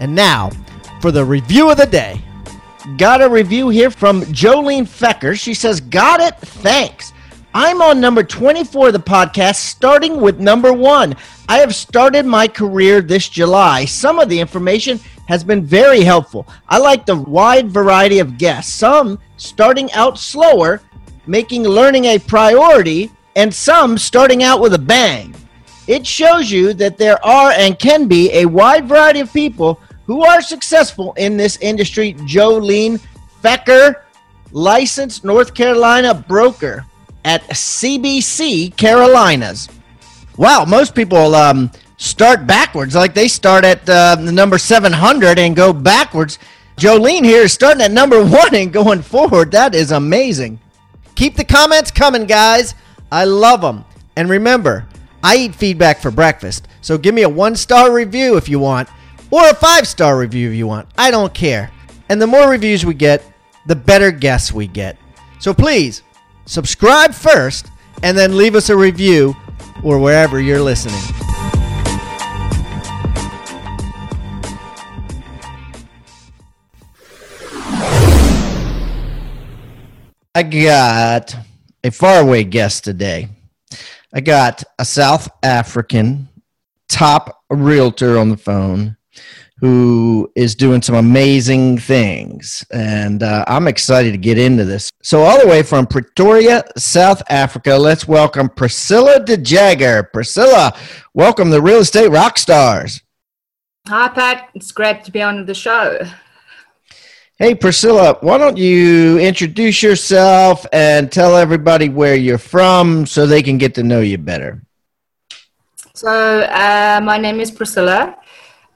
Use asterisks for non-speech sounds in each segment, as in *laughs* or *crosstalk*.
And now for the review of the day. Got a review here from Jolene Fecker. She says, Got it. Thanks. I'm on number 24 of the podcast, starting with number one. I have started my career this July. Some of the information has been very helpful. I like the wide variety of guests, some starting out slower, making learning a priority, and some starting out with a bang. It shows you that there are and can be a wide variety of people who are successful in this industry. Jolene Fecker, licensed North Carolina broker at CBC Carolinas. Wow, most people um, start backwards. Like they start at uh, the number 700 and go backwards. Jolene here is starting at number one and going forward. That is amazing. Keep the comments coming, guys. I love them. And remember, I eat feedback for breakfast. So give me a one star review if you want or a five star review if you want. I don't care. And the more reviews we get, the better guests we get. So please subscribe first and then leave us a review or wherever you're listening. I got a faraway guest today. I got a South African top realtor on the phone who is doing some amazing things. And uh, I'm excited to get into this. So, all the way from Pretoria, South Africa, let's welcome Priscilla de Jager. Priscilla, welcome to Real Estate Rockstars. Hi, Pat. It's great to be on the show. Hey, Priscilla, why don't you introduce yourself and tell everybody where you're from so they can get to know you better? So, uh, my name is Priscilla.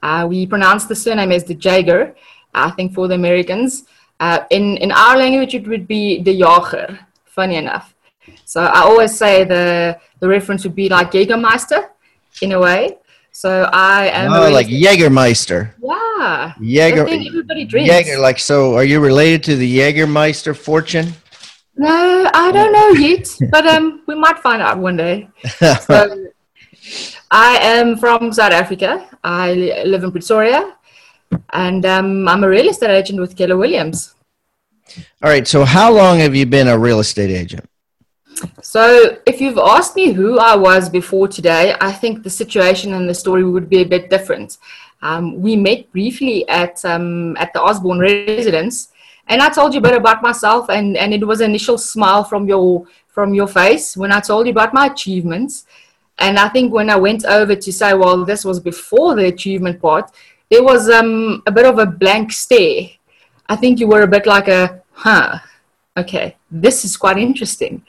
Uh, we pronounce the surname as the Jager, I think for the Americans. Uh, in, in our language, it would be the Jager, funny enough. So I always say the, the reference would be like Jägermeister in a way. So I am. Oh, like Jägermeister. Yeah. Jäger. everybody drinks. Jäger, like, so are you related to the Jägermeister fortune? No, I don't know yet, *laughs* but um, we might find out one day. *laughs* So, I am from South Africa. I live in Pretoria, and um, I'm a real estate agent with Keller Williams. All right. So, how long have you been a real estate agent? So, if you've asked me who I was before today, I think the situation and the story would be a bit different. Um, we met briefly at um, at the Osborne residence, and I told you a bit about myself, and, and it was an initial smile from your from your face when I told you about my achievements. And I think when I went over to say, well, this was before the achievement part, there was um, a bit of a blank stare. I think you were a bit like a, huh, okay, this is quite interesting.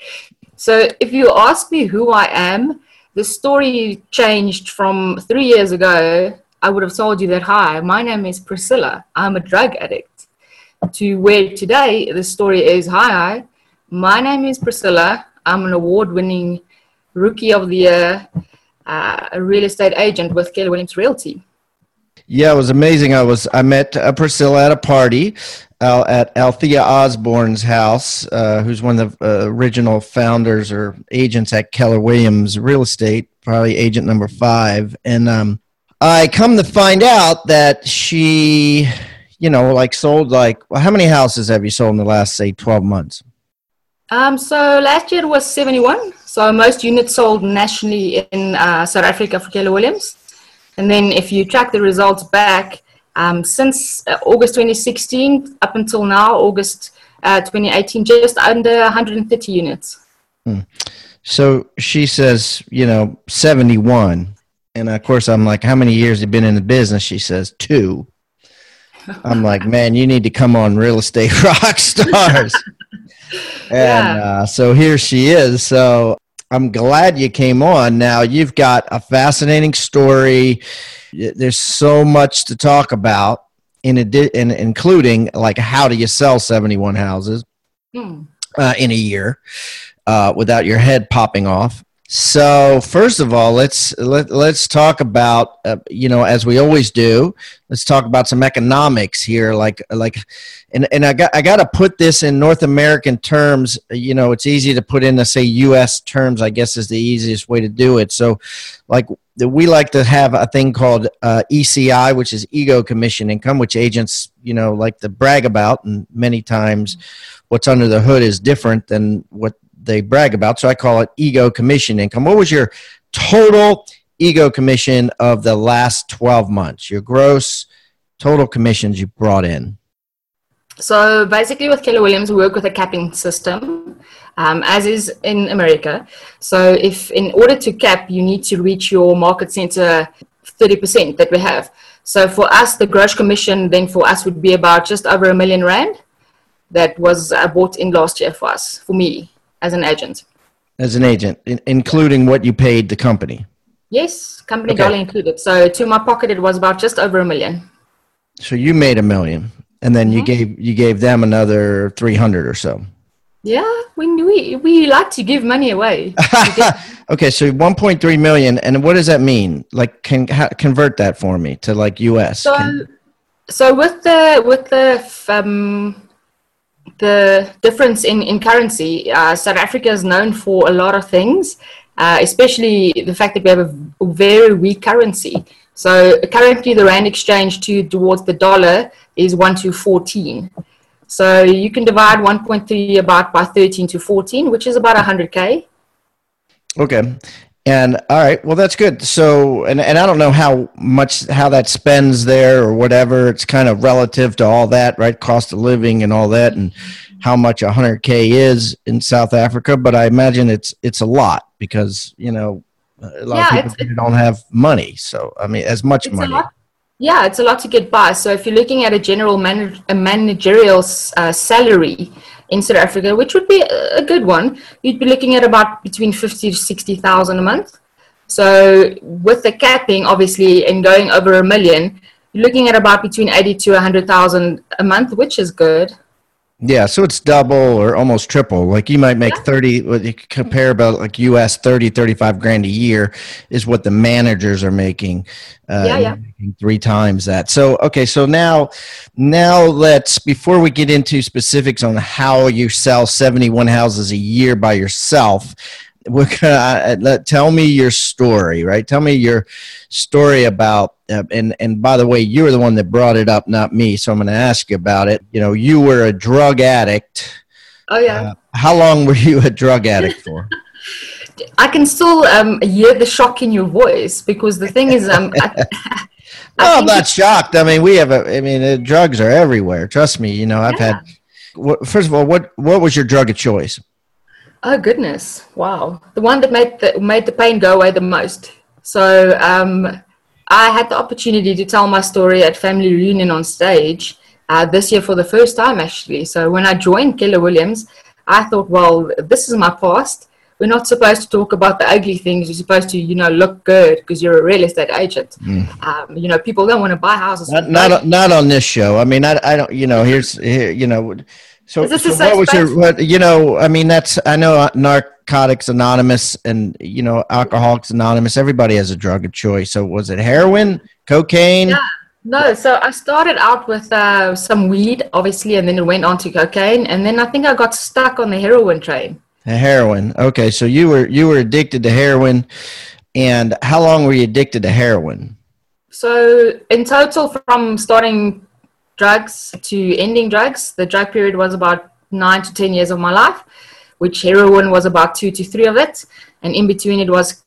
So if you ask me who I am, the story changed from three years ago. I would have told you that, hi, my name is Priscilla. I'm a drug addict. To where today the story is, hi, my name is Priscilla. I'm an award winning Rookie of the Year, uh, a real estate agent with Keller Williams Realty. Yeah, it was amazing. I was I met uh, Priscilla at a party uh, at Althea Osborne's house, uh, who's one of the uh, original founders or agents at Keller Williams Real Estate, probably agent number five. And um, I come to find out that she, you know, like sold like well, how many houses have you sold in the last say twelve months? Um, so last year it was seventy one. So most units sold nationally in uh, South Africa for Keller Williams. And then if you track the results back, um, since uh, August 2016 up until now, August uh, 2018, just under 130 units. Hmm. So she says, you know, 71. And of course, I'm like, how many years have you been in the business? She says, two. I'm like, *laughs* man, you need to come on Real Estate *laughs* Rock Stars. *laughs* and yeah. uh, so here she is. So I'm glad you came on. Now you've got a fascinating story. There's so much to talk about, in, adi- in including like how do you sell 71 houses Hmm. uh, in a year uh, without your head popping off. So first of all, let's let, let's talk about uh, you know as we always do. Let's talk about some economics here, like like, and and I got I got to put this in North American terms. You know, it's easy to put in to say U.S. terms. I guess is the easiest way to do it. So, like we like to have a thing called uh, ECI, which is ego commission income, which agents you know like to brag about, and many times what's under the hood is different than what they brag about. So I call it ego commission income. What was your total ego commission of the last 12 months? Your gross total commissions you brought in? So basically, with Keller Williams, we work with a capping system, um, as is in America. So if in order to cap, you need to reach your market center 30% that we have. So for us, the gross commission then for us would be about just over a million rand. That was uh, bought in last year for us, for me as an agent. As an agent, in- including what you paid the company. Yes, company Okay. dollar included. So to my pocket, it was about just over a million. So you made a million, and then you Mhm. gave you gave them another 300 or so. Yeah, we we we like to give money away. *laughs* okay, so 1.3 million, and what does that mean? Like, can ha- convert that for me to like US? So, Can- so with the with the um, the difference in in currency, uh, South Africa is known for a lot of things, uh, especially the fact that we have a very weak currency. So currently, the rand exchange to towards the dollar is one to fourteen. So you can divide 1.3 about by 13 to 14, which is about 100k. Okay. And all right, well that's good. So and and I don't know how much how that spends there or whatever. It's kind of relative to all that, right? Cost of living and all that and how much 100k is in South Africa, but I imagine it's it's a lot because, you know, a lot Yeah, of people don't have money. So, I mean, as much It's a money. lot. Yeah, it's a lot to get by. So if you're looking at a general man- a managerial uh, salary in South Africa, which would be a good one, you'd be looking at about between fifty to sixty thousand a month. So with the capping, obviously, and going over a million, you're looking at about between eighty to hundred thousand a month, which is good. Yeah, so it's double or almost triple. Like you might make 30 what you compare about like US 30 35 grand a year is what the managers are making. Uh, Yeah, yeah. making three times that. So okay, so now now let's before we get into specifics on how you sell 71 houses a year by yourself, we're gonna uh, let tell me your story, right? Tell me your story about uh, and and by the way, you were the one that brought it up, not me. So I'm going to ask you about it. You know, you were a drug addict. Oh yeah. Uh, how long were you a drug addict for? *laughs* I can still um, hear the shock in your voice because the thing is, um, *laughs* I, well, I'm not shocked. I mean, we have a. I mean, uh, drugs are everywhere. Trust me. You know, I've Yeah. had. First of all, what what was your drug of choice? Oh goodness! Wow, the one that made the made the pain go away the most. So um, I had the opportunity to tell my story at family reunion on stage uh, this year for the first time, actually. So when I joined Keller Williams, I thought, well, this is my past. We're not supposed to talk about the ugly things. You're supposed to, you know, look good because you're a real estate agent. Um, you know, people don't want to buy houses. Not not not on this show. I mean, I, I don't. You know, here's here. You know, so, so a what was your what? You know, I mean, that's I know Narcotics Anonymous and you know Alcoholics Anonymous. Everybody has a drug of choice. So was it heroin, cocaine? Yeah. No, so I started out with uh, some weed, obviously, and then it went on to cocaine, and then I think I got stuck on the heroin train. The heroin. Okay, so you were you were addicted to heroin, and how long were you addicted to heroin? So in total, from starting drugs to ending drugs, the drug period was about nine to ten years of my life, which heroin was about two to three of it, and in between it was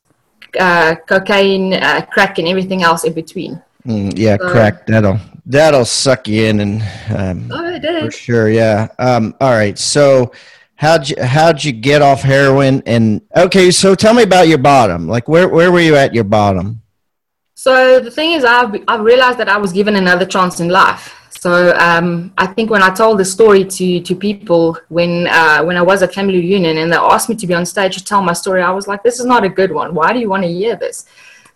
uh, cocaine, uh, crack, and everything else in between. Mm, yeah, So- crack. That'll that'll suck you in, and um, Oh, it did. for sure. Yeah. Um, all right. So. How'd you how'd you get off heroin and okay so tell me about your bottom like where where were you at your bottom So the thing is, I've, I've realized that I was given another chance in life. So um, I think when I told the story to, to people when uh, when I was at family reunion and they asked me to be on stage to tell my story, I was like, this is not a good one. Why do you want to hear this?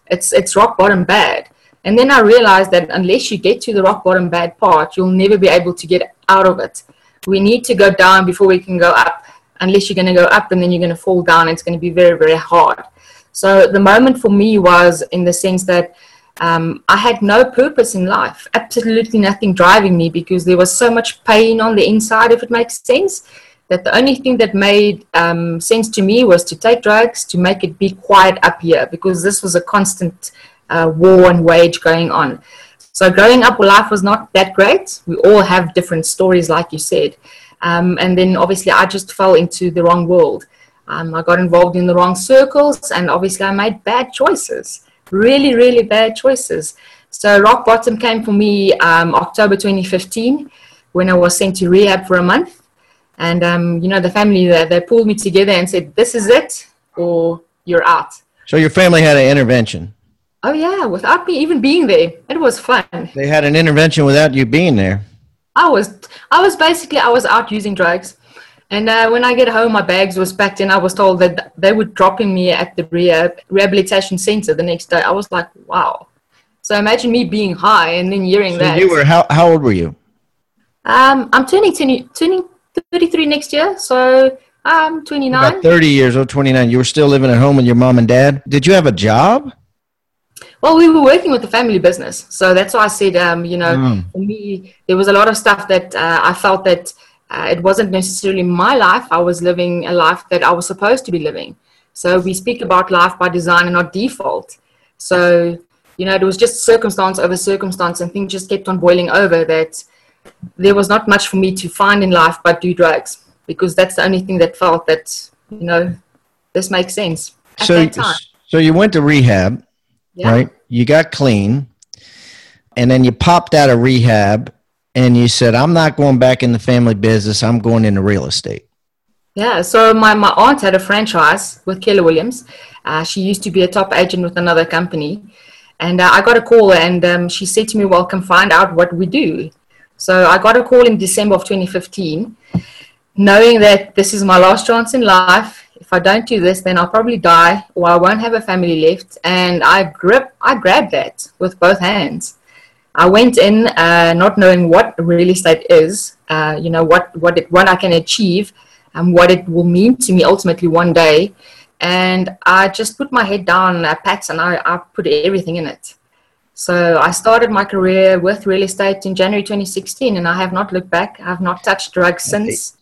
It's it's rock bottom bad. And then I realized that unless you get to the rock bottom bad part, you'll never be able to get out of it. We need to go down before we can go up. Unless you're going to go up and then you're going to fall down, it's going to be very very hard. So the moment for me was in the sense that um, I had no purpose in life, absolutely nothing driving me because there was so much pain on the inside, if it makes sense, that the only thing that made um, sense to me was to take drugs to make it be quiet up here because this was a constant uh, war and wage going on. So growing up, life was not that great. We all have different stories, like you said. Um, and then obviously, I just fell into the wrong world. Um, I got involved in the wrong circles, and obviously, I made bad choices really, really bad choices. So rock bottom came for me um, October 2015 when I was sent to rehab for a month. And, um, you know, the family, they, they pulled me together and said, this is it or you're out. So your family had an intervention? Oh, yeah, without me even being there. It was fun. They had an intervention without you being there? I was, I was basically, I was out using drugs. And uh, when I get home, my bags was packed, and I was told that they would dropping me at the rehab, rehabilitation center the next day. I was like, wow. So imagine me being high and then hearing so that. You were how how old were you? Um, I'm turning 20, turning 33 next year, so I'm 29. About 30 years old, 29. You were still living at home with your mom and dad. Did you have a job? Well, we were working with the family business, so that's why I said, um, you know, mm. for me, there was a lot of stuff that uh, I felt that uh, it wasn't necessarily my life. I was living a life that I was supposed to be living. So we speak about life by design and not default. So, you know, it was just circumstance over circumstance, and things just kept on boiling over that there was not much for me to find in life but do drugs because that's the only thing that felt that, you know, this makes sense. so, so you went to rehab, yeah. right? You got clean, and then you popped out of rehab and you said, I'm not going back in the family business, I'm going into real estate. Yeah, so my, my aunt had a franchise with Keller Williams. Uh, she used to be a top agent with another company. And uh, I got a call, and um, she said to me, Well, come find out what we do. So I got a call in December of 2015, knowing that this is my last chance in life. If I don't do this, then I'll probably die or I won't have a family left. And I grip, I grabbed that with both hands. I went in uh, not knowing what real estate is, uh, you know, what, what, it, what I can achieve and what it will mean to me ultimately one day. And I just put my head down, uh, pats, and I, I put everything in it. So I started my career with real estate in January 2016, and I have not looked back. I have not touched drugs since.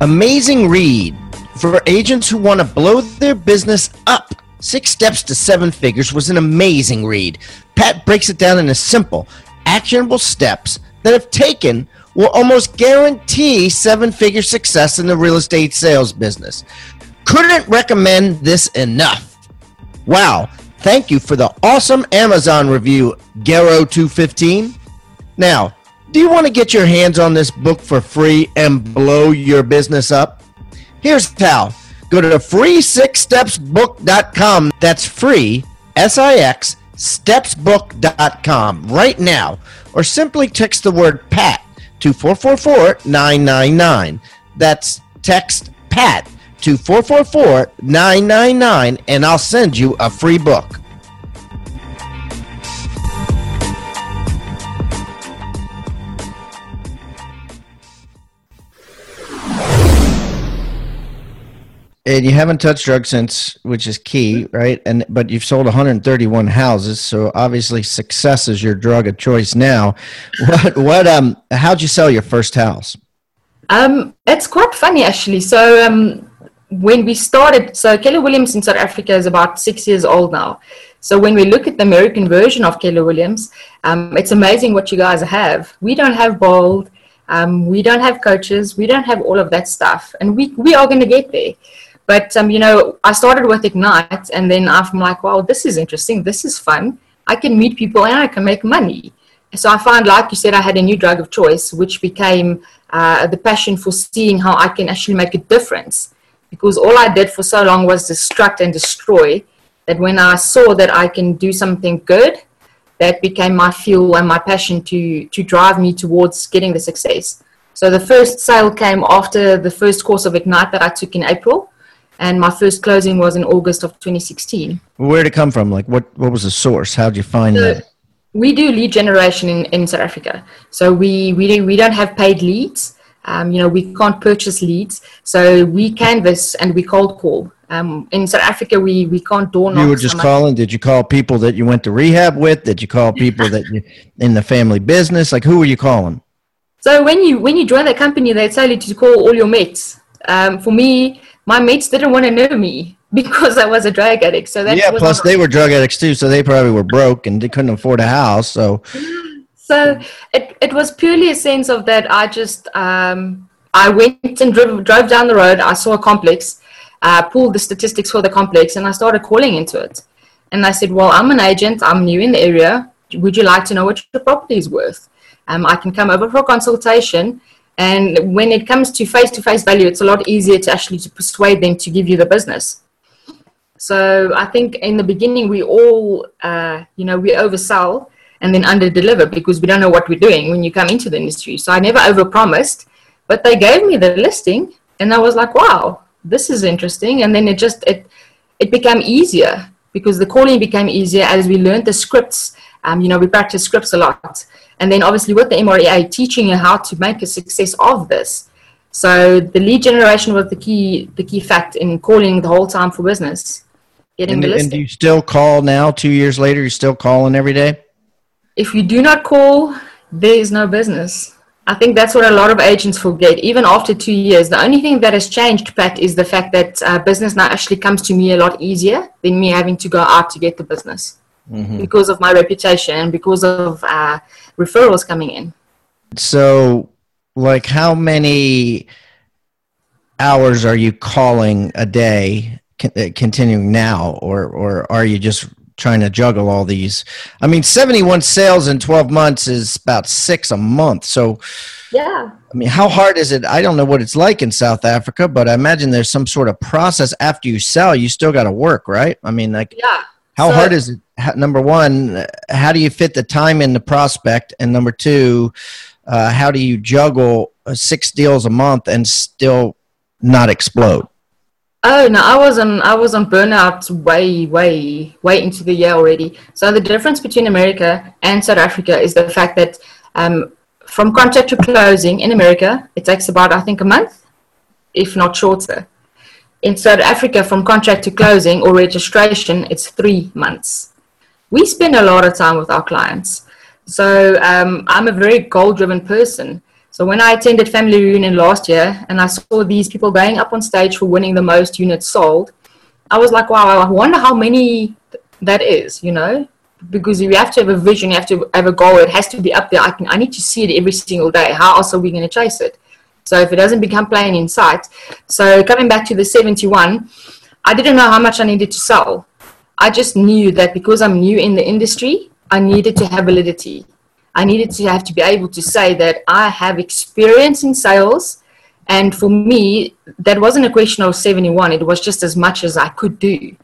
Amazing read for agents who want to blow their business up Six Steps to Seven Figures was an amazing read. Pat breaks it down into simple, actionable steps that, if taken, will almost guarantee seven figure success in the real estate sales business. Couldn't recommend this enough. Wow. Thank you for the awesome Amazon review, Garo215. Now, do you want to get your hands on this book for free and blow your business up? Here's how Go to free6stepsbook.com. That's free, S I X, stepsbook.com right now. Or simply text the word PAT to 444 999. That's text PAT to 444 999, and I'll send you a free book. And you haven't touched drugs since, which is key, right? And but you've sold 131 houses, so obviously success is your drug of choice now. *laughs* What what um? How'd you sell your first house? Um, it's quite funny actually. So um, when we started, so Keller Williams in South Africa is about six years old now. So when we look at the American version of Keller Williams, um, it's amazing what you guys have. We don't have bold. Um, we don't have coaches. We don't have all of that stuff, and we we are going to get there. But um, you know, I started with Ignite, and then I'm like, wow, this is interesting. This is fun. I can meet people and I can make money. So I found, like you said, I had a new drug of choice, which became uh, the passion for seeing how I can actually make a difference. Because all I did for so long was destruct and destroy, that when I saw that I can do something good, that became my fuel and my passion to to drive me towards getting the success. So the first sale came after the first course of Ignite that I took in April, and my first closing was in August of 2016. Where did it come from? Like, what what was the source? How did you find so that? We do lead generation in, in South Africa. So we we do, we don't have paid leads. Um, you know, we can't purchase leads. So we canvas and we cold call. Um, in South Africa, we, we can't door knock. You were just calling. Did you call people that you went to rehab with? Did you call people that you in the family business? Like, who were you calling? So when you when you join the company, they tell you to call all your mates. Um, for me, my mates didn't want to know me because I was a drug addict. So that yeah. Plus, they were drug addicts too, so they probably were broke and they couldn't afford a house. So, so it it was purely a sense of that. I just um, I went and drove, drove down the road. I saw a complex, uh, pulled the statistics for the complex, and I started calling into it. And I said, "Well, I'm an agent. I'm new in the area. Would you like to know what your property is worth?" Um, I can come over for a consultation. And when it comes to face-to-face value, it's a lot easier to actually to persuade them to give you the business. So I think in the beginning we all, uh, you know, we oversell and then under-deliver because we don't know what we're doing when you come into the industry. So I never overpromised, but they gave me the listing, and I was like, wow, this is interesting. And then it just it it became easier because the calling became easier as we learned the scripts. Um, you know, we practice scripts a lot. And then obviously with the MREA, teaching you how to make a success of this. So the lead generation was the key, the key fact in calling the whole time for business. Getting and, the listing. and do you still call now? Two years later, you're still calling every day. If you do not call, there is no business. I think that's what a lot of agents forget. Even after two years, the only thing that has changed, Pat, is the fact that uh, business now actually comes to me a lot easier than me having to go out to get the business mm-hmm. because of my reputation because of uh, referrals coming in. So, like, how many hours are you calling a day, uh, continuing now, or or are you just trying to juggle all these? I mean, seventy-one sales in twelve months is about six a month. So, yeah. I mean, how hard is it? I don't know what it's like in South Africa, but I imagine there's some sort of process after you sell. You still got to work, right? I mean, like, yeah. How so, hard is it? Number one, how do you fit the time in the prospect? And number two, uh, how do you juggle uh, six deals a month and still not explode? Oh no, I was on I was on burnout way way way into the year already. So the difference between America and South Africa is the fact that um, from contract to closing in America, it takes about I think a month, if not shorter. In South Africa, from contract to closing or registration, it's three months. We spend a lot of time with our clients. So um, I'm a very goal driven person. So when I attended Family Reunion last year and I saw these people going up on stage for winning the most units sold, I was like, wow, I wonder how many that is, you know? Because you have to have a vision, you have to have a goal, it has to be up there. I, can, I need to see it every single day. How else are we going to chase it? So if it doesn't become plain in sight, so coming back to the 71, I didn't know how much I needed to sell. I just knew that because I'm new in the industry, I needed to have validity. I needed to have to be able to say that I have experience in sales. And for me, that wasn't a question of 71. It was just as much as I could do.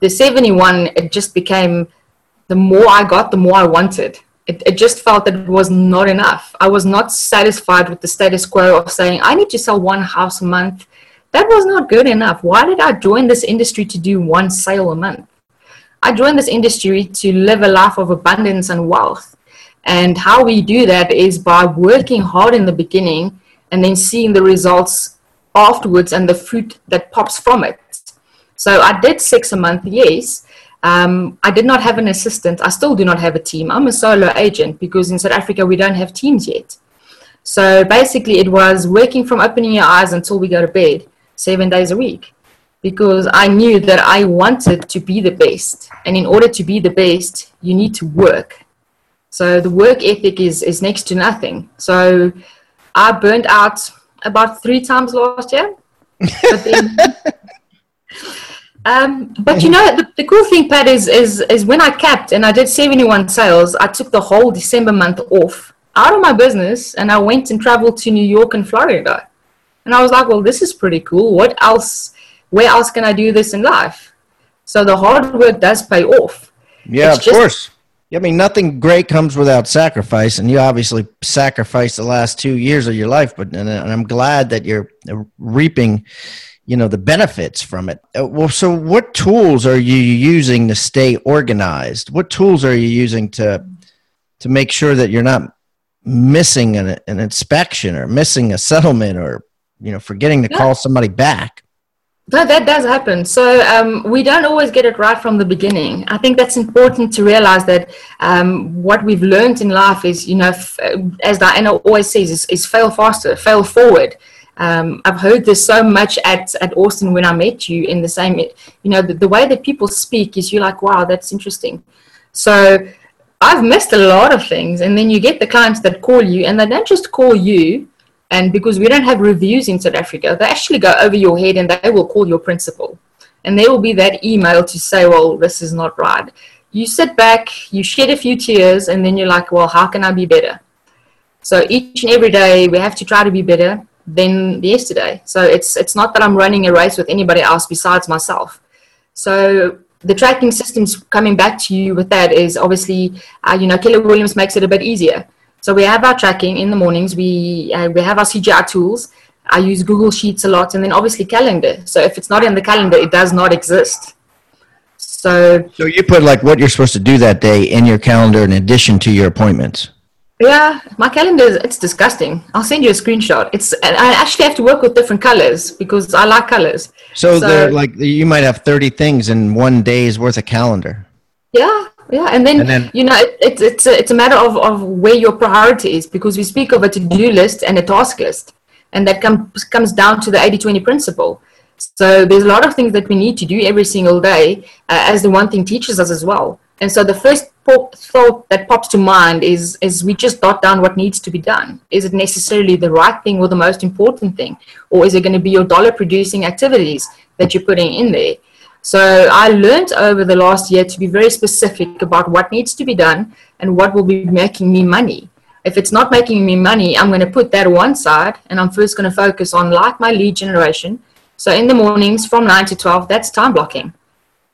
The 71, it just became the more I got, the more I wanted it, it just felt that it was not enough. I was not satisfied with the status quo of saying, I need to sell one house a month. That was not good enough. Why did I join this industry to do one sale a month? I joined this industry to live a life of abundance and wealth. And how we do that is by working hard in the beginning and then seeing the results afterwards and the fruit that pops from it. So I did six a month, yes, um, I did not have an assistant. I still do not have a team. I'm a solo agent because in South Africa we don't have teams yet. So basically, it was working from opening your eyes until we go to bed, seven days a week, because I knew that I wanted to be the best. And in order to be the best, you need to work. So the work ethic is, is next to nothing. So I burned out about three times last year. But then, *laughs* Um, but you know, the, the, cool thing, Pat, is, is, is when I capped and I did 71 sales, I took the whole December month off out of my business and I went and traveled to New York and Florida. And I was like, well, this is pretty cool. What else, where else can I do this in life? So the hard work does pay off. Yeah, it's of just, course. I mean, nothing great comes without sacrifice, and you obviously sacrificed the last two years of your life. But and, I'm glad that you're reaping, you know, the benefits from it. Uh, well, so what tools are you using to stay organized? What tools are you using to to make sure that you're not missing an, an inspection or missing a settlement or you know forgetting to yeah. call somebody back? That, that does happen. So um, we don't always get it right from the beginning. I think that's important to realize that um, what we've learned in life is, you know, f- as Diana always says, is, is fail faster, fail forward. Um, I've heard this so much at, at Austin when I met you in the same, you know, the, the way that people speak is you're like, wow, that's interesting. So I've missed a lot of things. And then you get the clients that call you and they don't just call you and because we don't have reviews in South Africa, they actually go over your head and they will call your principal. And there will be that email to say, well, this is not right. You sit back, you shed a few tears, and then you're like, well, how can I be better? So each and every day we have to try to be better than yesterday. So it's it's not that I'm running a race with anybody else besides myself. So the tracking systems coming back to you with that is obviously, uh, you know, Keller Williams makes it a bit easier. So we have our tracking in the mornings. We uh, we have our CGI tools. I use Google Sheets a lot, and then obviously calendar. So if it's not in the calendar, it does not exist. So so you put like what you're supposed to do that day in your calendar in addition to your appointments. Yeah, my calendar is it's disgusting. I'll send you a screenshot. It's I actually have to work with different colors because I like colors. So, so they're like you might have 30 things in one day's worth of calendar. Yeah, yeah and then, and then you know it, it, it's a, it's a matter of, of where your priority is because we speak of a to-do list and a task list and that comes comes down to the 80-20 principle. So there's a lot of things that we need to do every single day uh, as the one thing teaches us as well. And so the first thought that pops to mind is is we just dot down what needs to be done. Is it necessarily the right thing or the most important thing? Or is it going to be your dollar producing activities that you're putting in there so I learned over the last year to be very specific about what needs to be done and what will be making me money. If it's not making me money, I'm going to put that one side and I'm first going to focus on like my lead generation. So in the mornings from 9 to 12, that's time blocking.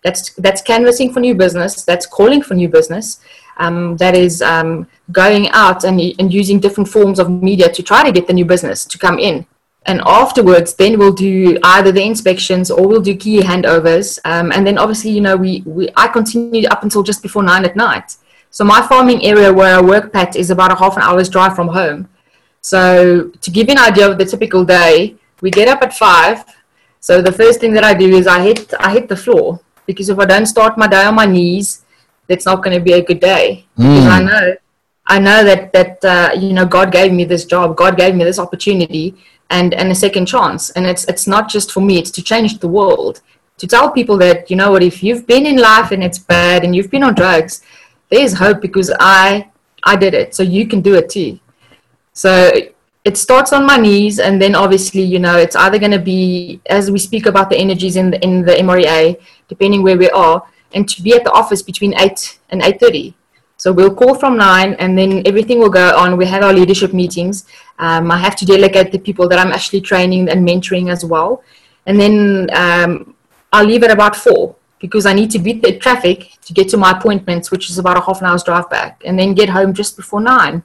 That's, that's canvassing for new business. That's calling for new business. Um, that is um, going out and, and using different forms of media to try to get the new business to come in and afterwards then we'll do either the inspections or we'll do key handovers. Um, and then obviously you know we, we i continued up until just before nine at night. So my farming area where i work pat is about a half an hour's drive from home. So to give you an idea of the typical day we get up at five. So the first thing that i do is i hit i hit the floor because if i don't start my day on my knees that's not going to be a good day. Mm. because i know i know that that uh, you know god gave me this job. God gave me this opportunity and and a second chance. And it's it's not just for me it's to change the world to tell people that you know what if you've been in life and it's bad and you've been on drugs there's hope because i i did it. So you can do it too. So it starts on my knees and then obviously you know it's either going to be as we speak about the energies in the, in the mrea depending where we are and to be at the office between 8 and 8.30 so we'll call from 9 and then everything will go on we have our leadership meetings um, I have to delegate the people that I'm actually training and mentoring as well. And then um, I'll leave at about four because I need to beat the traffic to get to my appointments, which is about a half an hour's drive back, and then get home just before nine.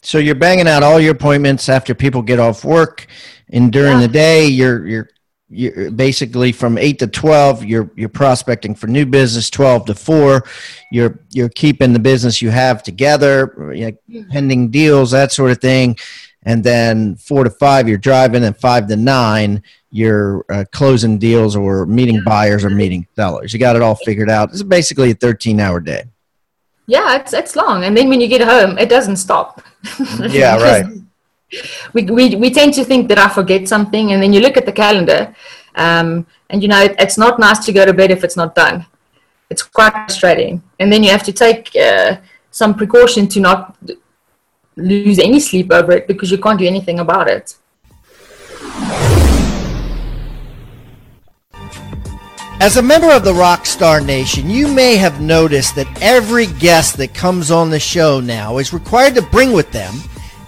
So you're banging out all your appointments after people get off work, and during yeah. the day you're you're you're basically from 8 to 12 you're you're prospecting for new business 12 to 4 you're you're keeping the business you have together you know, mm-hmm. pending deals that sort of thing. And then 4 to 5 you're driving and 5 to 9 you're uh, closing deals or meeting buyers or meeting sellers. You got it all figured out. It's basically a 13 hour day. Yeah it's it's long. And then when you get home it doesn't stop. *laughs* Yeah right we, we, we tend to think that I forget something, and then you look at the calendar, um, and you know it, it's not nice to go to bed if it's not done. It's quite frustrating, and then you have to take uh, some precaution to not lose any sleep over it because you can't do anything about it. As a member of the Rockstar Nation, you may have noticed that every guest that comes on the show now is required to bring with them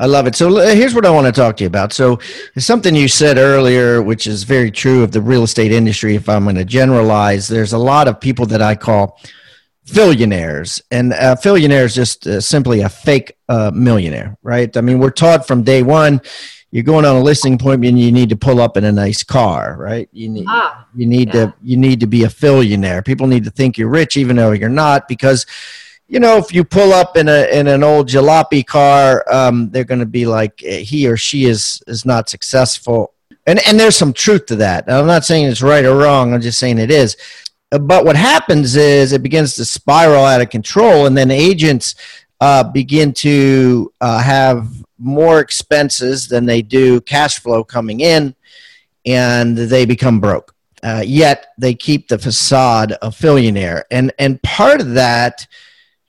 I love it. So here's what I want to talk to you about. So something you said earlier, which is very true of the real estate industry. If I'm going to generalize, there's a lot of people that I call billionaires, and a billionaire is just uh, simply a fake uh, millionaire, right? I mean, we're taught from day one. You're going on a listing appointment. You need to pull up in a nice car, right? You need ah, you need yeah. to you need to be a billionaire. People need to think you're rich, even though you're not, because you know, if you pull up in a in an old jalopy car, um, they're going to be like eh, he or she is is not successful, and and there's some truth to that. I'm not saying it's right or wrong. I'm just saying it is. But what happens is it begins to spiral out of control, and then agents uh, begin to uh, have more expenses than they do cash flow coming in, and they become broke. Uh, yet they keep the facade of billionaire, and and part of that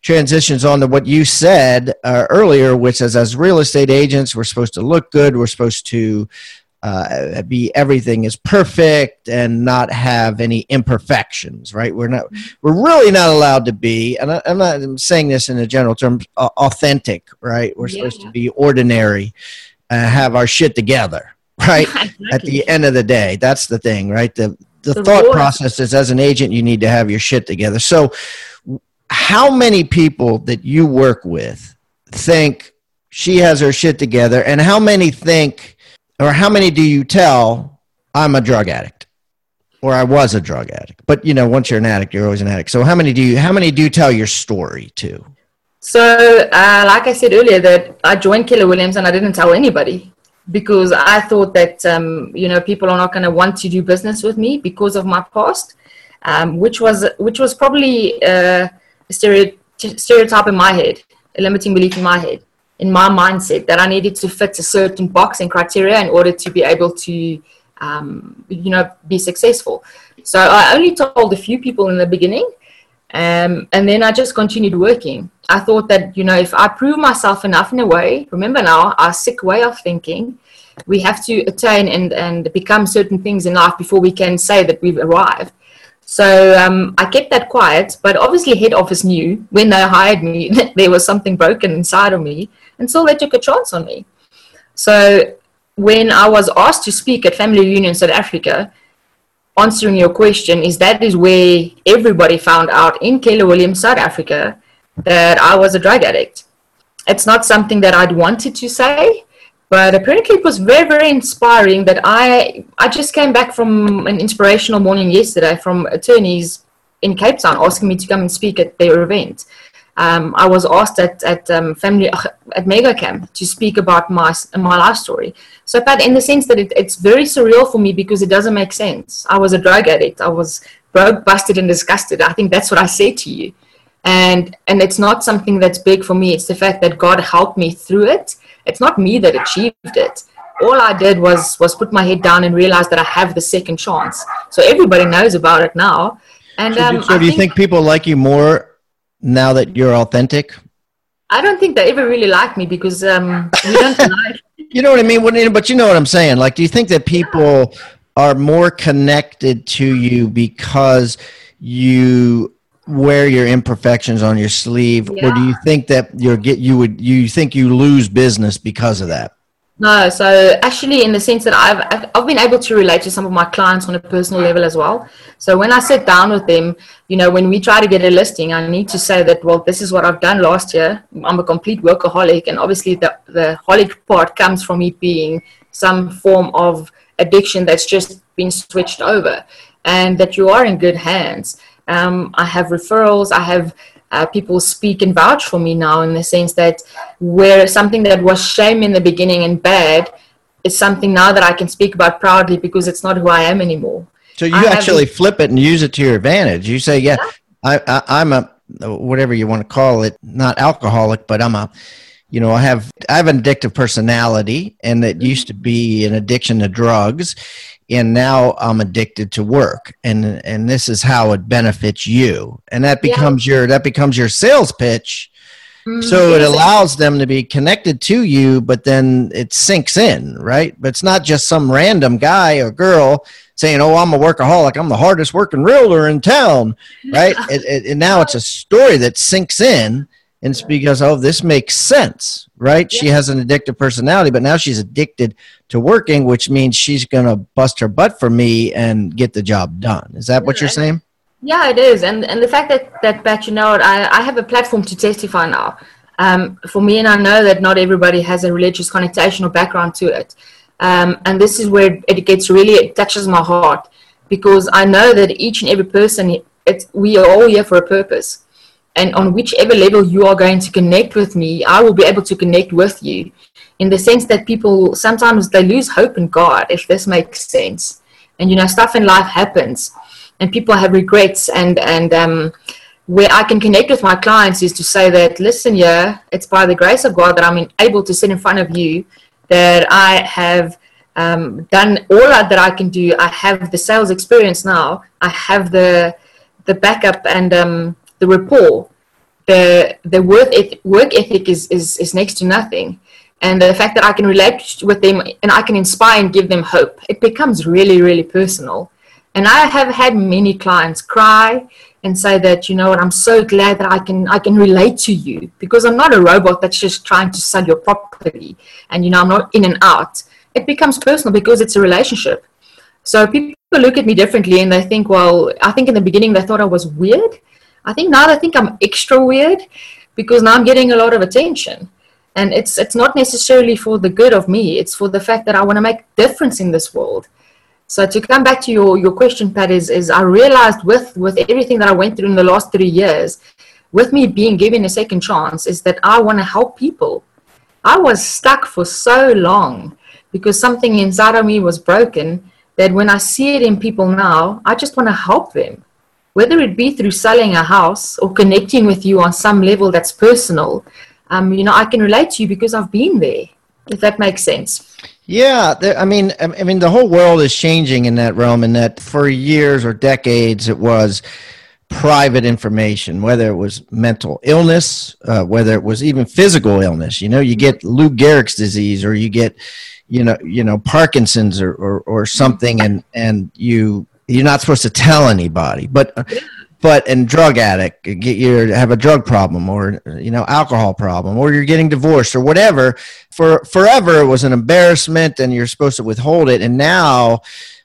transitions on to what you said uh, earlier, which is as real estate agents, we're supposed to look good, we're supposed to uh, be everything is perfect and not have any imperfections, right? We're not, we're really not allowed to be, and I, am not I'm saying this in a general term, uh, authentic, right? We're yeah. supposed to be ordinary, have our shit together, *laughs* right? *laughs* exactly. At the end of the day, that's the thing, right? The the, the thought process is as an agent, you need to have your shit together. So how many people that you work with think she has her shit together? And how many think or how many do you tell i'm a drug addict? Or i was a drug addict. But you know once you're an addict you're always an addict. So how many do you how many do you tell your story to? So uh, like i said earlier that i joined keller williams and i didn't tell anybody because i thought that um, you know people are not going to want to do business with me because of my past um, which was which was probably uh, stereotype in my head, a limiting belief in my head, in my mindset that I needed to fit a certain box and criteria in order to be able to, um, you know, be successful. So I only told a few people in the beginning, um, and then I just continued working. I thought that you know if I prove myself enough in a way, remember now our sick way of thinking, we have to attain and and become certain things in life before we can say that we've arrived. So um, I kept that quiet, but obviously head office knew when they hired me *laughs* that there was something broken inside of me, and so they took a chance on me. So when I was asked to speak at Family Reunion South Africa, answering your question is that is where everybody found out in Keller Williams South Africa that I was a drug addict. It's not something that I'd wanted to say, but apparently it was very very inspiring that i i just came back from an inspirational morning yesterday from attorneys in cape town asking me to come and speak at their event um, I was asked at, at um, family at Mega Camp to speak about my my life story. So, but in the sense that it, it's very surreal for me because it doesn't make sense. I was a drug addict. I was broke, busted, and disgusted. I think that's what I said to you, and and it's not something that's big for me. It's the fact that God helped me through it, it's not me that achieved it all I did was was put my head down and realize that I have the second chance. So everybody knows about it now. And so, um, so do you think, think, people like you more now that you're authentic? I don't think they ever really like me because um, we don't *laughs* like. you know what I mean? But you know what I'm saying. Like, do you think that people are more connected to you because you wear your imperfections on your sleeve yeah. or do you think that you're get you would you think you lose business because of that No, so actually, in the sense that I've I've been able to relate to some of my clients on a personal level as well. So when I sit down with them, you know, when we try to get a listing, I need to say that well, this is what I've done last year. I'm a complete workaholic, and obviously the the holic part comes from me being some form of addiction that's just been switched over, and that you are in good hands. Um, I have referrals. I have uh, people speak and vouch for me now in the sense that where something that was shame in the beginning and bad is something now that I can speak about proudly because it's not who I am anymore. So you I actually flip it and use it to your advantage. You say, yeah, yeah. I, I, I'm a, whatever you want to call it, not alcoholic, but I'm a, you know, I have, I have an addictive personality and it used to be an addiction to drugs and now I'm addicted to work and and this is how it benefits you. And that becomes yeah. your that becomes your sales pitch. Mm-hmm. so it allows them to be connected to you but then it sinks in right? But it's not just some random guy or girl saying oh I'm a workaholic. I'm the hardest working realtor in town right? *laughs* It, it, and now it's a story that sinks in and it's because oh this makes sense right? Yeah. she has an addictive personality but now she's addicted to working which means she's going to bust her butt for me and get the job done. Is that what you're saying? Yeah it is. And and the fact that that Pat, you know I, I have a platform to testify now. Um, for me and i know that not everybody has a religious connotation or background to it. Um, and this is where it gets really it touches my heart because i know that each and every person it's, we are all here for a purpose and on whichever level you are going to connect with me i will be able to connect with you. In the sense that people sometimes they lose hope in god if this makes sense. And you know stuff in life happens. And people have regrets. And and um, where i can connect with my clients is to say that listen yeah it's by the grace of god that i'm able to sit in front of you that i have um, done all that i can do. I have the sales experience now. I have the the backup and um, the rapport, the the work ethic, work ethic is, is is next to nothing, and the fact that I can relate with them and I can inspire and give them hope, it becomes really really personal. And I have had many clients cry and say that you know what I'm so glad that I can I can relate to you because I'm not a robot that's just trying to sell your property and you know I'm not in and out. It becomes personal because it's a relationship. So people look at me differently and they think, well, I think in the beginning they thought I was weird I think now I think I'm extra weird because now I'm getting a lot of attention. And it's it's not necessarily for the good of me, it's for the fact that I want to make a difference in this world. So to come back to your, your question, Pat, is, is I realized with, with everything that I went through in the last three years, with me being given a second chance, is that I want to help people. I was stuck for so long because something inside of me was broken that when I see it in people now, I just want to help them whether it be through selling a house or connecting with you on some level that's personal, um, you know, I can relate to you because I've been there. If that makes sense. Yeah, I mean, I mean, the whole world is changing in that realm. In that, for years or decades, it was private information, whether it was mental illness, uh, whether it was even physical illness. You know, you get Lou Gehrig's disease, or you get, you know, you know, Parkinson's, or or, or something, and and you you're not supposed to tell anybody but but and drug addict get you have a drug problem or you know alcohol problem or you're getting divorced or whatever for forever it was an embarrassment and you're supposed to withhold it. And now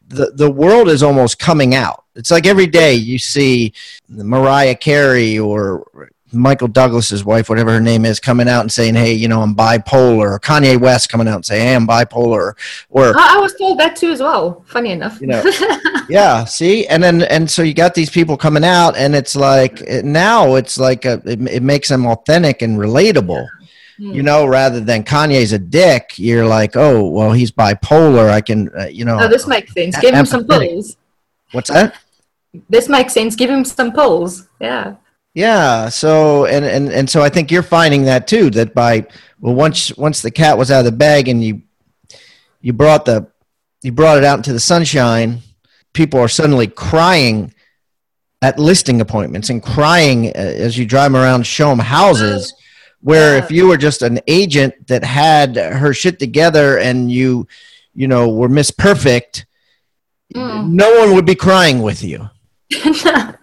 the the world is almost coming out. It's like every day you see mariah carey or Michael Douglas's wife, whatever her name is, coming out and saying, "Hey, you know, I'm bipolar," or Kanye West coming out and saying, "Hey, I'm bipolar," or I, I was told that too as well. Funny enough, you know, *laughs* yeah. See, and then and so you got these people coming out, and it's like now it's like a, it, it makes them authentic and relatable. Yeah. You know, rather than Kanye's a dick, you're like, oh, well, he's bipolar. I can, uh, you know. Oh, this makes sense. Give him some pills. What's that? This makes sense. Give him some pills. Yeah. Yeah. So and and and so I think you're finding that too. That by well, once once the cat was out of the bag and you you brought the you brought it out into the sunshine, people are suddenly crying at listing appointments and crying uh, as you drive them around, show them houses. Where if you were just an agent that had her shit together and you, you know, were Miss Perfect, mm. no one would be crying with you. *laughs* *laughs*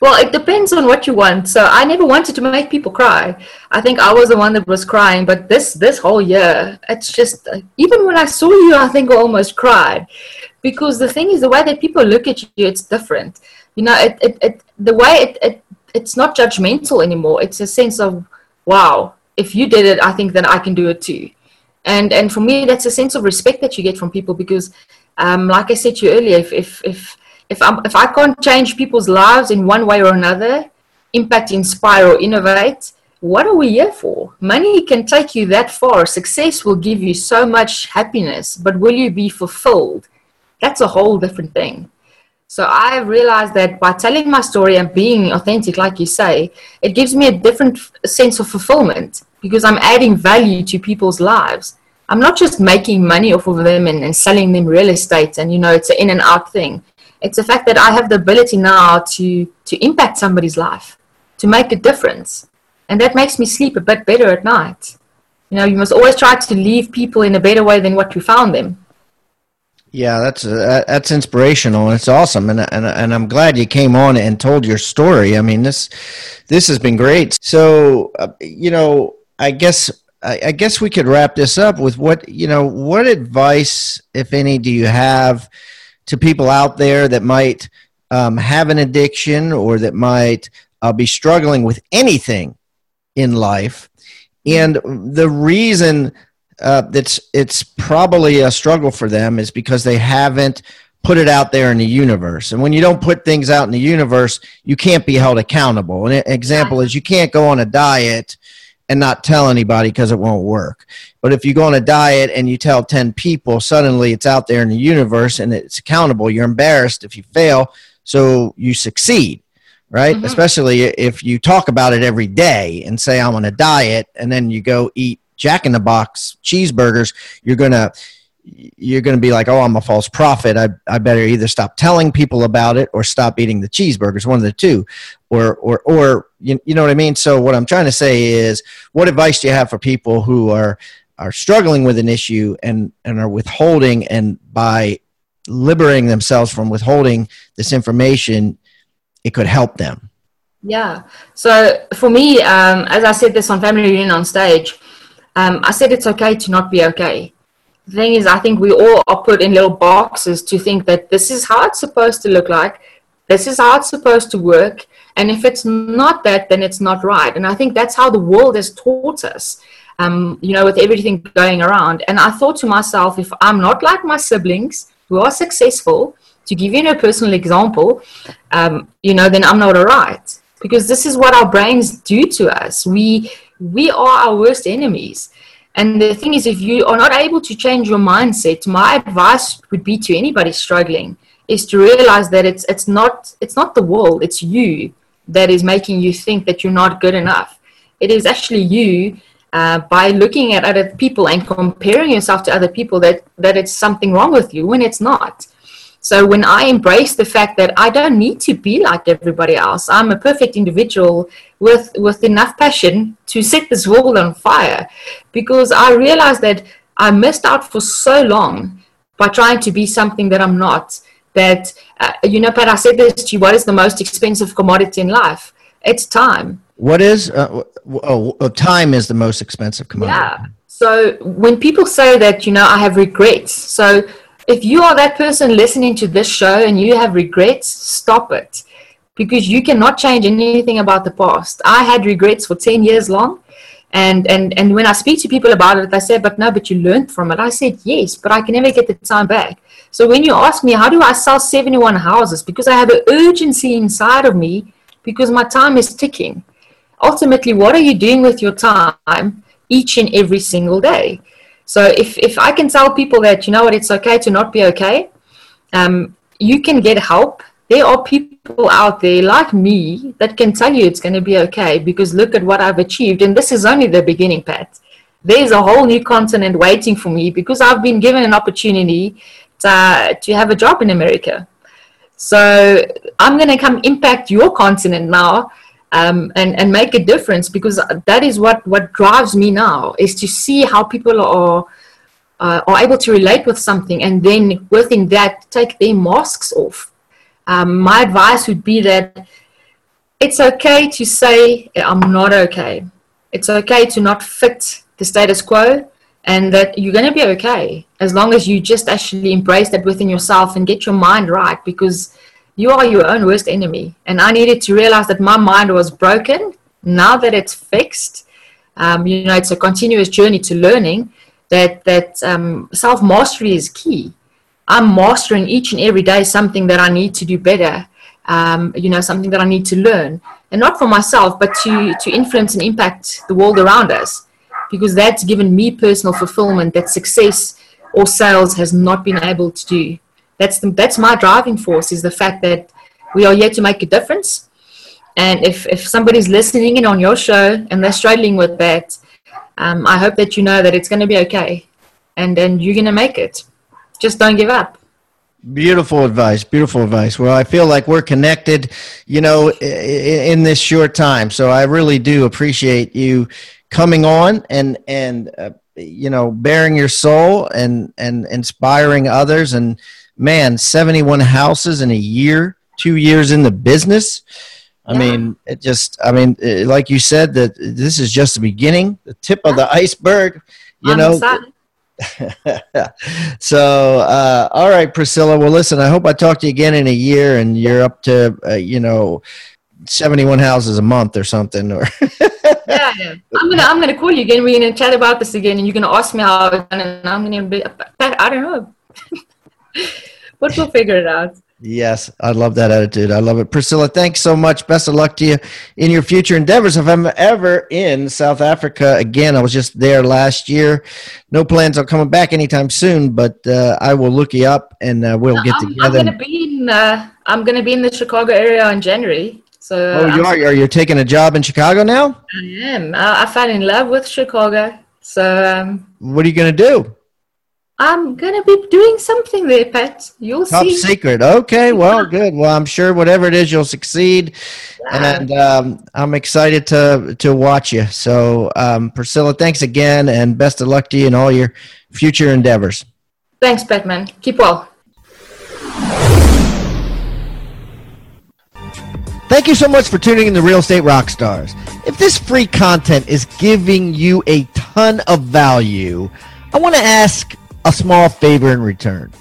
well, it depends on what you want. So I never wanted to make people cry. I think I was the one that was crying. But this this whole year, it's just even when I saw you, I think I almost cried because the thing is, the way that people look at you, it's different. You know, it it, it the way it, it it's not judgmental anymore. It's a sense of wow, if you did it, I think then I can do it too. And and for me, that's a sense of respect that you get from people because, um, like I said to you earlier, if if if if, I'm, if I can't change people's lives in one way or another, impact, inspire, or innovate, what are we here for? Money can take you that far. Success will give you so much happiness, but will you be fulfilled? That's a whole different thing. So I realized that by telling my story and being authentic, like you say, it gives me a different sense of fulfillment because I'm adding value to people's lives. I'm not just making money off of them and, and selling them real estate and, you know, it's an in and out thing. It's the fact that I have the ability now to, to impact somebody's life, to make a difference. And that makes me sleep a bit better at night. You know, you must always try to leave people in a better way than what you found them. Yeah, that's uh, that's inspirational and it's awesome, and and and I'm glad you came on and told your story. I mean this this has been great. So uh, you know, I guess I, I guess we could wrap this up with what you know. What advice, if any, do you have to people out there that might um, have an addiction or that might uh, be struggling with anything in life. And the reason uh, that's it's probably a struggle for them is because they haven't put it out there in the universe. And when you don't put things out in the universe, you can't be held accountable. An example is you can't go on a diet and not tell anybody because it won't work. But if you go on a diet and you tell 10 people, suddenly it's out there in the universe and it's accountable. You're embarrassed if you fail, so you succeed, right? Mm-hmm. Especially if you talk about it every day and say, I'm on a diet, and then you go eat Jack in the Box cheeseburgers, you're going to you're going to be like, oh, I'm a false prophet. I, I better either stop telling people about it or stop eating the cheeseburgers, one of the two. Or, or, or you, you know what I mean? So, what I'm trying to say is, what advice do you have for people who are, are struggling with an issue and, and are withholding, and by liberating themselves from withholding this information, it could help them? Yeah. So, for me, um, as I said this on Family Reunion on stage, um, I said it's okay to not be okay the thing is, I think we all are put in little boxes to think that this is how it's supposed to look like, this is how it's supposed to work, and if it's not that, then it's not right. And I think that's how the world has taught us, um, you know, with everything going around. And I thought to myself, if I'm not like my siblings who are successful, to give you a personal example, um, you know, then I'm not all right. Because this is what our brains do to us. We we are our worst enemies. And the thing is, if you are not able to change your mindset, my advice would be to anybody struggling is to realize that it's it's not it's not the world, it's you that is making you think that you're not good enough. It is actually you uh, by looking at other people and comparing yourself to other people that that it's something wrong with you when it's not. So when I embrace the fact that I don't need to be like everybody else, I'm a perfect individual with with enough passion to set this world on fire, because I realized that I missed out for so long by trying to be something that I'm not. That uh, you know, but I said this to you: what is the most expensive commodity in life? It's time. What is? Uh, oh, oh, time is the most expensive commodity. Yeah. So when people say that, you know, I have regrets. So if you are that person listening to this show and you have regrets, stop it because you cannot change anything about the past. I had regrets for 10 years long. And, and, and when I speak to people about it, they say, but no, but you learned from it. I said, yes, but I can never get the time back. So when you ask me, how do I sell 71 houses? Because I have an urgency inside of me because my time is ticking. Ultimately, what are you doing with your time each and every single day? So if, if I can tell people that, you know what, it's okay to not be okay, um, you can get help. There are people out there like me that can tell you it's going to be okay because look at what I've achieved. And this is only the beginning, Pat. There's a whole new continent waiting for me because I've been given an opportunity to, to have a job in America. So I'm going to come impact your continent now um, and and make a difference because that is what what drives me now is to see how people are uh, are able to relate with something and then within that take their masks off. Um, my advice would be that it's okay to say, I'm not okay. It's okay to not fit the status quo and that you're going to be okay as long as you just actually embrace that within yourself and get your mind right because you are your own worst enemy. And I needed to realize that my mind was broken. Now that it's fixed, um, you know, it's a continuous journey to learning that, that um, self mastery is key. I'm mastering each and every day something that I need to do better, um, you know, something that I need to learn. And not for myself, but to, to influence and impact the world around us because that's given me personal fulfillment that success or sales has not been able to do. That's the, that's my driving force is the fact that we are here to make a difference. And if, if somebody's listening in on your show and they're struggling with that, um, I hope that you know that it's going to be okay and then you're going to make it. Just don't give up. Beautiful advice. Beautiful advice. Well, I feel like we're connected, you know, in this short time. So I really do appreciate you coming on and and uh, you know baring your soul and and inspiring others and man 71 houses in a year two years in the business. I yeah. mean it just i mean uh, like you said that this is just the beginning the tip of the iceberg you I'm know? *laughs* so uh, all right priscilla. Well listen i hope i talk to you again in a year and you're up to uh, you know 71 houses a month or something or yeah, *laughs* yeah, I'm gonna I'm gonna call you again. We're gonna chat about this again, and you're gonna ask me how and I'm gonna be I don't know, *laughs* but we'll figure it out. Yes, I love that attitude. I love it. Priscilla, thanks so much. Best of luck to you in your future endeavors. If I'm ever in South Africa again, I was just there last year. No plans on coming back anytime soon, but uh, I will look you up and uh, we'll get I'm, together. I'm gonna be in. Uh, I'm gonna be in the Chicago area in January. So oh, you are. Are you taking a job in Chicago now? I am. I, I fell in love with Chicago. So um, what are you going to do? I'm going to be doing something there, Pat. You'll Top see. Top secret. Okay. Well, good. Well, I'm sure whatever it is, you'll succeed. Yeah. And um, I'm excited to to watch you. So, um, Priscilla, thanks again, and best of luck to you in all your future endeavors. Thanks, Batman. Keep well. Thank you so much for tuning in to Real Estate Rockstars. If this free content is giving you a ton of value, I want to ask a small favor in return.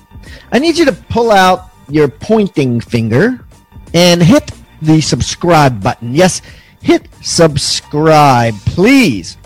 I need you to pull out your pointing finger and hit the subscribe button. Yes, hit subscribe, please.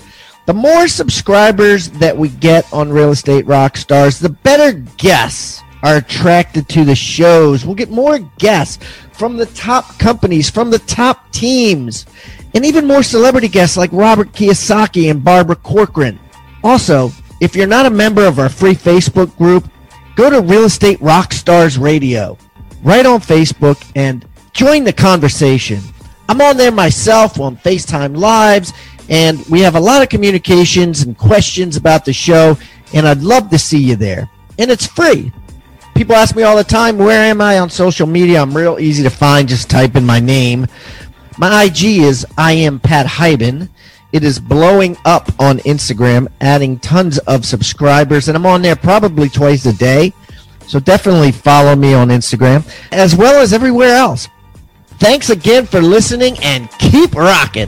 The more subscribers that we get on Real Estate Rockstars, the better guests are attracted to the shows. We'll get more guests from the top companies, from the top teams, and even more celebrity guests like Robert Kiyosaki and Barbara Corcoran. Also, if you're not a member of our free Facebook group, go to Real Estate Rockstars Radio right on Facebook and join the conversation. I'm on there myself on Facebook Lives, and we have a lot of communications and questions about the show, and I'd love to see you there. And it's free. People ask me all the time, where am I on social media? I'm real easy to find. Just type in my name. My IG is I am Pat Hiban. It is blowing up on Instagram, adding tons of subscribers, and I'm on there probably twice a day. So definitely follow me on Instagram as well as everywhere else. Thanks again for listening and keep rocking.